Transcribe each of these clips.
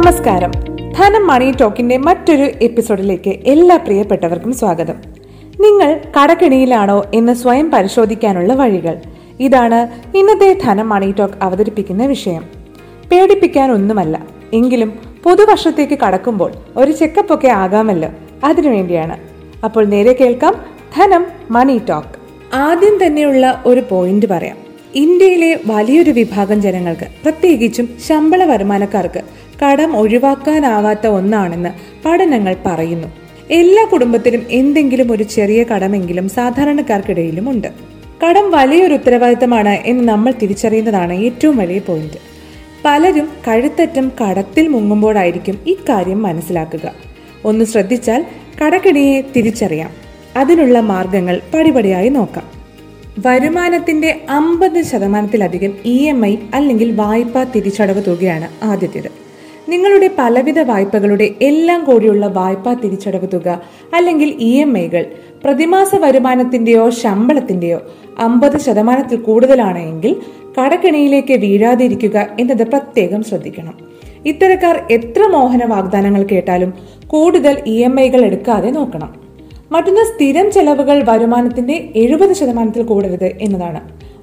നമസ്കാരം. ധനം മണി ടോക്കിന്റെ മറ്റൊരു എപ്പിസോഡിലേക്ക് എല്ലാ പ്രിയപ്പെട്ടവർക്കും സ്വാഗതം. നിങ്ങൾ കടക്കിണിയിലാണോ എന്ന് സ്വയം പരിശോധിക്കാനുള്ള വഴികൾ. ഇതാണ് ഇന്നത്തെ ധനം മണി ടോക്ക് അവതരിപ്പിക്കുന്ന വിഷയം. പേടിപ്പിക്കാൻ ഒന്നുമല്ല എങ്കിലും പുതുവർഷത്തേക്ക് കടക്കുമ്പോൾ ഒരു ചെക്കപ്പ് ഒക്കെ ആകാമല്ലോ അതിനുവേണ്ടിയാണ് അപ്പോൾ നേരെ കേൾക്കാം ധനം മണി ടോക്ക്. ആദ്യം തന്നെയുള്ള ഒരു പോയിന്റ് പറയാം. ഇന്ത്യയിലെ വലിയൊരു വിഭാഗം ജനങ്ങൾക്ക് പ്രത്യേകിച്ചും ശമ്പള വരുമാനക്കാർക്ക് കടം ഒഴിവാക്കാനാവാത്ത ഒന്നാണെന്ന് പഠനങ്ങൾ പറയുന്നു. എല്ലാ കുടുംബത്തിലും എന്തെങ്കിലും ഒരു ചെറിയ കടമെങ്കിലും സാധാരണക്കാർക്കിടയിലും ഉണ്ട്. കടം വലിയൊരു ഉത്തരവാദിത്തമാണ് എന്ന് നമ്മൾ തിരിച്ചറിയുന്നതാണ് ഏറ്റവും വലിയ പോയിന്റ്. പലരും കഴുത്തറ്റം കടത്തിൽ മുങ്ങുമ്പോഴായിരിക്കും ഇക്കാര്യം മനസ്സിലാക്കുക. ഒന്ന് ശ്രദ്ധിച്ചാൽ കടക്കിണിയെ തിരിച്ചറിയാം. അതിനുള്ള മാർഗങ്ങൾ പടിപടിയായി നോക്കാം. വരുമാനത്തിന്റെ അമ്പത് ശതമാനത്തിലധികം ഇ എം ഐ അല്ലെങ്കിൽ വായ്പാ തിരിച്ചടവ് തുകയാണ് ആദ്യത്തേത്. നിങ്ങളുടെ പലവിധ വായ്പകളുടെ എല്ലാം കൂടിയുള്ള വായ്പാ തിരിച്ചടവ് തുക അല്ലെങ്കിൽ ഇ എം ഐകൾ പ്രതിമാസ വരുമാനത്തിന്റെയോ ശമ്പളത്തിന്റെയോ അമ്പത് ശതമാനത്തിൽ കൂടുതലാണെങ്കിൽ കടക്കിണിയിലേക്ക് വീഴാതിരിക്കുക എന്നത് പ്രത്യേകം ശ്രദ്ധിക്കണം. ഇത്തരക്കാർ എത്ര മോഹന വാഗ്ദാനങ്ങൾ കേട്ടാലും കൂടുതൽ ഇ എം ഐകൾ എടുക്കാതെ നോക്കണം. മറ്റൊന്ന് സ്ഥിരം ചെലവുകൾ വരുമാനത്തിന്റെ എഴുപത് ശതമാനത്തിൽ കൂടരുത് എന്നതാണ്.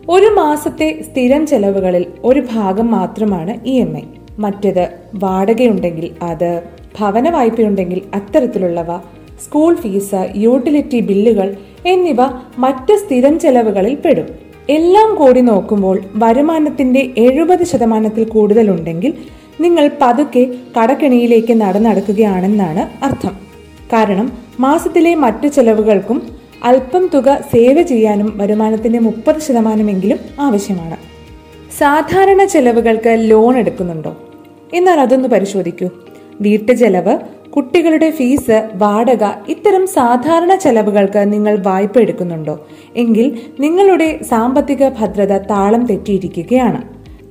ഒരു മാസത്തെ സ്ഥിരം ചെലവുകളിൽ ഒരു ഭാഗം മാത്രമാണ് ഇ എം ഐ മറ്റേത് വാടകയുണ്ടെങ്കിൽ അത് ഭവന വായ്പയുണ്ടെങ്കിൽ അത്തരത്തിലുള്ളവ സ്കൂൾ ഫീസ് യൂട്ടിലിറ്റി ബില്ലുകൾ എന്നിവ മറ്റ് സ്ഥിരം ചെലവുകളിൽ പെടും. എല്ലാം കൂടി നോക്കുമ്പോൾ വരുമാനത്തിന്റെ എഴുപത് ശതമാനത്തിൽ കൂടുതലുണ്ടെങ്കിൽ നിങ്ങൾ പതുക്കെ കടക്കെണിയിലേക്ക് നടന്നടക്കുകയാണെന്നാണ് അർത്ഥം. കാരണം മാസത്തിലെ മറ്റു ചെലവുകൾക്കും അല്പം തുക സേവ് ചെയ്യാനും വരുമാനത്തിന്റെ മുപ്പത് ശതമാനമെങ്കിലും ആവശ്യമാണ്. സാധാരണ ചെലവുകൾക്ക് ലോൺ എടുക്കുന്നുണ്ടോ? എന്നാൽ അതൊന്ന് പരിശോധിക്കൂ. വീട്ടു ചെലവ് കുട്ടികളുടെ ഫീസ് വാടക ഇത്തരം സാധാരണ ചെലവുകൾക്ക് നിങ്ങൾ വായ്പ എടുക്കുന്നുണ്ടോ? എങ്കിൽ നിങ്ങളുടെ സാമ്പത്തിക ഭദ്രത താളം തെറ്റിയിരിക്കുകയാണ്.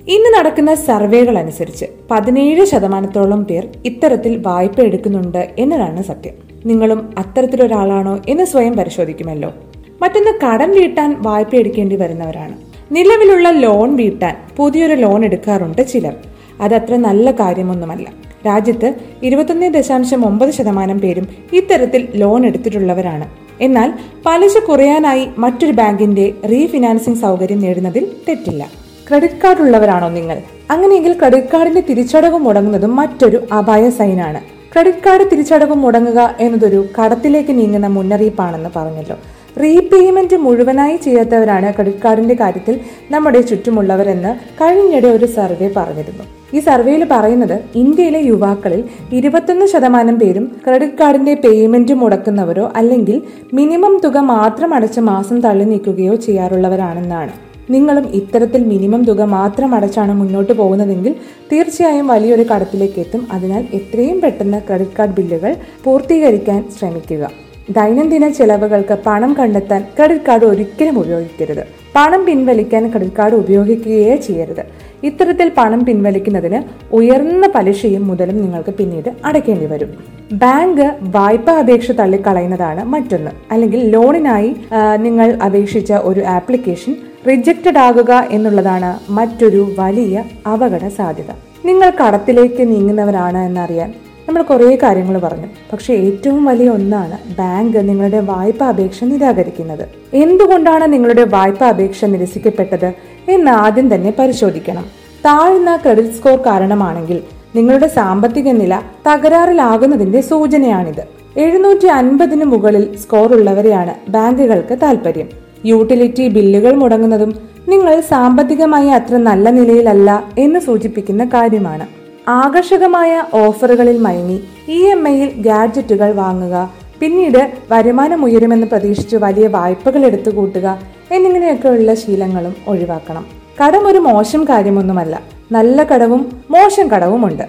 ഇന്ന് നടക്കുന്ന സർവേകൾ അനുസരിച്ച് പതിനേഴ് ശതമാനത്തോളം പേർ ഇത്തരത്തിൽ വായ്പ എടുക്കുന്നുണ്ട് എന്നതാണ് സത്യം. നിങ്ങളും അത്തരത്തിലൊരാളാണോ എന്ന് സ്വയം പരിശോധിക്കുമല്ലോ. മറ്റൊന്ന് കടം വീട്ടാൻ വായ്പ എടുക്കേണ്ടി വരുന്നവരാണ്. നിലവിലുള്ള ലോൺ വീട്ടാൻ പുതിയൊരു ലോൺ എടുക്കാറുണ്ട് ചിലർ. അതത്ര നല്ല കാര്യമൊന്നുമല്ല. രാജ്യത്ത് ഇരുപത്തൊന്ന് ദശാംശം ഒമ്പത് ശതമാനം പേരും ഇത്തരത്തിൽ ലോൺ എടുത്തിട്ടുള്ളവരാണ്. എന്നാൽ പലിശ കുറയാനായി മറ്റൊരു ബാങ്കിന്റെ റീഫിനാൻസിംഗ് സൗകര്യം നേടുന്നതിൽ തെറ്റില്ല. ക്രെഡിറ്റ് കാർഡ് ഉള്ളവരാണോ നിങ്ങൾ? അങ്ങനെയെങ്കിൽ ക്രെഡിറ്റ് കാർഡിന്റെ തിരിച്ചടവ് മുടങ്ങുന്നതും മറ്റൊരു അപായ സൈനാണ്. ക്രെഡിറ്റ് കാർഡ് തിരിച്ചടവ് മുടങ്ങുക എന്നതൊരു കടത്തിലേക്ക് നീങ്ങുന്ന മുന്നറിയിപ്പാണെന്ന് പറഞ്ഞല്ലോ. റീപേയ്മെന്റ് മുഴുവനായി ചെയ്യാത്തവരാണ് ക്രെഡിറ്റ് കാർഡിന്റെ കാര്യത്തിൽ നമ്മുടെ ചുറ്റുമുള്ളവരെന്ന് കഴിഞ്ഞിടെ ഒരു സർവേ പറഞ്ഞിരുന്നു. ഈ സർവേയിൽ പറയുന്നത് ഇന്ത്യയിലെ യുവാക്കളിൽ ഇരുപത്തൊന്ന് ശതമാനം പേരും ക്രെഡിറ്റ് കാർഡിന്റെ പേയ്മെന്റ് മുടക്കുന്നവരോ അല്ലെങ്കിൽ മിനിമം തുക മാത്രം അടച്ച് മാസം തള്ളി നീക്കുകയോ ചെയ്യാറുള്ളവരാണെന്നാണ്. നിങ്ങളും ഇത്തരത്തിൽ മിനിമം തുക മാത്രം അടച്ചാണ് മുന്നോട്ട് പോകുന്നതെങ്കിൽ തീർച്ചയായും വലിയൊരു കടത്തിലേക്ക് എത്തും. അതിനാൽ എത്രയും പെട്ടെന്ന് ക്രെഡിറ്റ് കാർഡ് ബില്ലുകൾ പൂർത്തീകരിക്കാൻ ശ്രമിക്കുക. ദൈനംദിന ചെലവുകൾക്ക് പണം കണ്ടെത്താൻ ക്രെഡിറ്റ് കാർഡ് ഒരിക്കലും ഉപയോഗിക്കരുത്. പണം പിൻവലിക്കാൻ ക്രെഡിറ്റ് കാർഡ് ഉപയോഗിക്കുകയേ ചെയ്യരുത്. ഇത്തരത്തിൽ പണം പിൻവലിക്കുന്നതിന് ഉയർന്ന പലിശയും മുതലും നിങ്ങൾക്ക് പിന്നീട് അടയ്ക്കേണ്ടി വരും. ബാങ്ക് വായ്പാ അപേക്ഷ തള്ളിക്കളയുന്നതാണ് മറ്റൊന്ന്. അല്ലെങ്കിൽ ലോണിനായി നിങ്ങൾ അപേക്ഷിച്ച ഒരു ആപ്ലിക്കേഷൻ റിജക്റ്റഡ് ആകുക എന്നുള്ളതാണ് മറ്റൊരു വലിയ അപകട സാധ്യത. നിങ്ങൾ കടത്തിലേക്ക് നീങ്ങുന്നവരാണ് എന്നറിയാൻ നമ്മൾ കുറേ കാര്യങ്ങൾ പറഞ്ഞു. പക്ഷെ ഏറ്റവും വലിയ ഒന്നാണ് ബാങ്ക് നിങ്ങളുടെ വായ്പ അപേക്ഷ നിരാകരിക്കുന്നത്. എന്തുകൊണ്ടാണ് നിങ്ങളുടെ വായ്പ അപേക്ഷ നിരസിക്കപ്പെട്ടത് എന്ന് ആദ്യം തന്നെ പരിശോധിക്കണം. താഴ്ന്ന ക്രെഡിറ്റ് സ്കോർ കാരണമാണെങ്കിൽ നിങ്ങളുടെ സാമ്പത്തിക നില തകരാറിലാകുന്നതിന്റെ സൂചനയാണിത്. എഴുന്നൂറ്റി അൻപതിന് മുകളിൽ സ്കോർ ഉള്ളവരെയാണ് ബാങ്കുകൾക്ക് താല്പര്യം യൂട്ടിലിറ്റി ബില്ലുകൾ മുടങ്ങുന്നതും നിങ്ങൾ സാമ്പത്തികമായി അത്ര നല്ല നിലയിലല്ല എന്ന് സൂചിപ്പിക്കുന്ന കാര്യമാണ്. ആകർഷകമായ ഓഫറുകളിൽ മയങ്ങി. ഇ എം ഐയിൽ ഗാഡ്ജറ്റുകൾ വാങ്ങുക പിന്നീട് വരുമാനം ഉയരുമെന്ന് പ്രതീക്ഷിച്ച് വലിയ വായ്പകൾ എടുത്തു കൂട്ടുക എന്നിങ്ങനെയൊക്കെയുള്ള ശീലങ്ങളും ഒഴിവാക്കണം. കടം ഒരു മോശം കാര്യമൊന്നുമല്ല. നല്ല കടവും മോശം കടവുമുണ്ട്.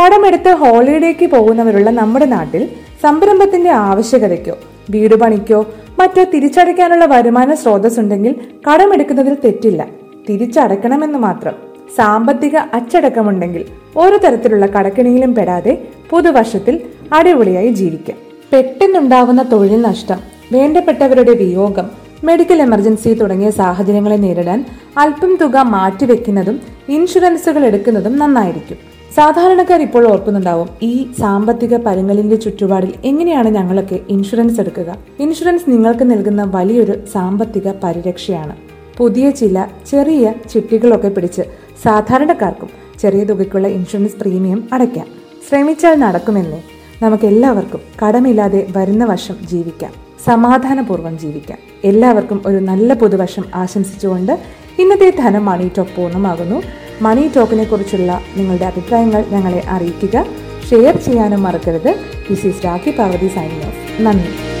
കടമെടുത്ത് ഹോളിഡേക്ക് പോകുന്നവരുള്ള നമ്മുടെ നാട്ടിൽ സംരംഭത്തിന്റെ ആവശ്യകതയ്ക്കോ വീട് പണിക്കോ മറ്റോ തിരിച്ചടയ്ക്കാനുള്ള വരുമാന സ്രോതസ്സുണ്ടെങ്കിൽ കടമെടുക്കുന്നതിൽ തെറ്റില്ല. തിരിച്ചടയ്ക്കണമെന്ന് മാത്രം. സാമ്പത്തിക അച്ചടക്കമുണ്ടെങ്കിൽ ഒരു തരത്തിലുള്ള കടക്കിണിയിലും പെടാതെ പുതുവർഷത്തിൽ അടിപൊളിയായി ജീവിക്കാം. പെട്ടെന്നുണ്ടാവുന്ന തൊഴിൽ നഷ്ടം വേണ്ടപ്പെട്ടവരുടെ വിയോഗം മെഡിക്കൽ എമർജൻസി തുടങ്ങിയ സാഹചര്യങ്ങളെ നേരിടാൻ അല്പം തുക മാറ്റിവെക്കുന്നതും ഇൻഷുറൻസുകൾ എടുക്കുന്നതും നന്നായിരിക്കും. സാധാരണക്കാർ ഇപ്പോൾ ഓർക്കുന്നുണ്ടാവും ഈ സാമ്പത്തിക പരുങ്ങലിന്റെ ചുറ്റുപാടിൽ എങ്ങനെയാണ് ഞങ്ങളൊക്കെ ഇൻഷുറൻസ് എടുക്കുക? ഇൻഷുറൻസ് നിങ്ങൾക്ക് നൽകുന്ന വലിയൊരു സാമ്പത്തിക പരിരക്ഷയാണ്. പുതിയ ചില ചെറിയ ചിട്ടികളൊക്കെ പിടിച്ച് സാധാരണക്കാർക്കും ചെറിയ തുകയ്ക്കുള്ള ഇൻഷുറൻസ് പ്രീമിയം അടയ്ക്കാം. ശ്രമിച്ചാൽ നടക്കുമെന്നേ നമുക്ക് എല്ലാവർക്കും കടമില്ലാതെ വരുന്ന വർഷം ജീവിക്കാം. സമാധാനപൂർവം ജീവിക്കാം. എല്ലാവർക്കും ഒരു നല്ല പുതുവർഷം ആശംസിച്ചുകൊണ്ട് ഇന്നത്തെ ധനം മണി ടോക്ക് പൂർണമാകുന്നു. മണി ടോക്കിനെ കുറിച്ചുള്ള നിങ്ങളുടെ അഭിപ്രായങ്ങൾ ഞങ്ങളെ അറിയിക്കുക. ഷെയർ ചെയ്യാനും മറക്കരുത്. This is Rakhi Parvathy signing off നന്ദി.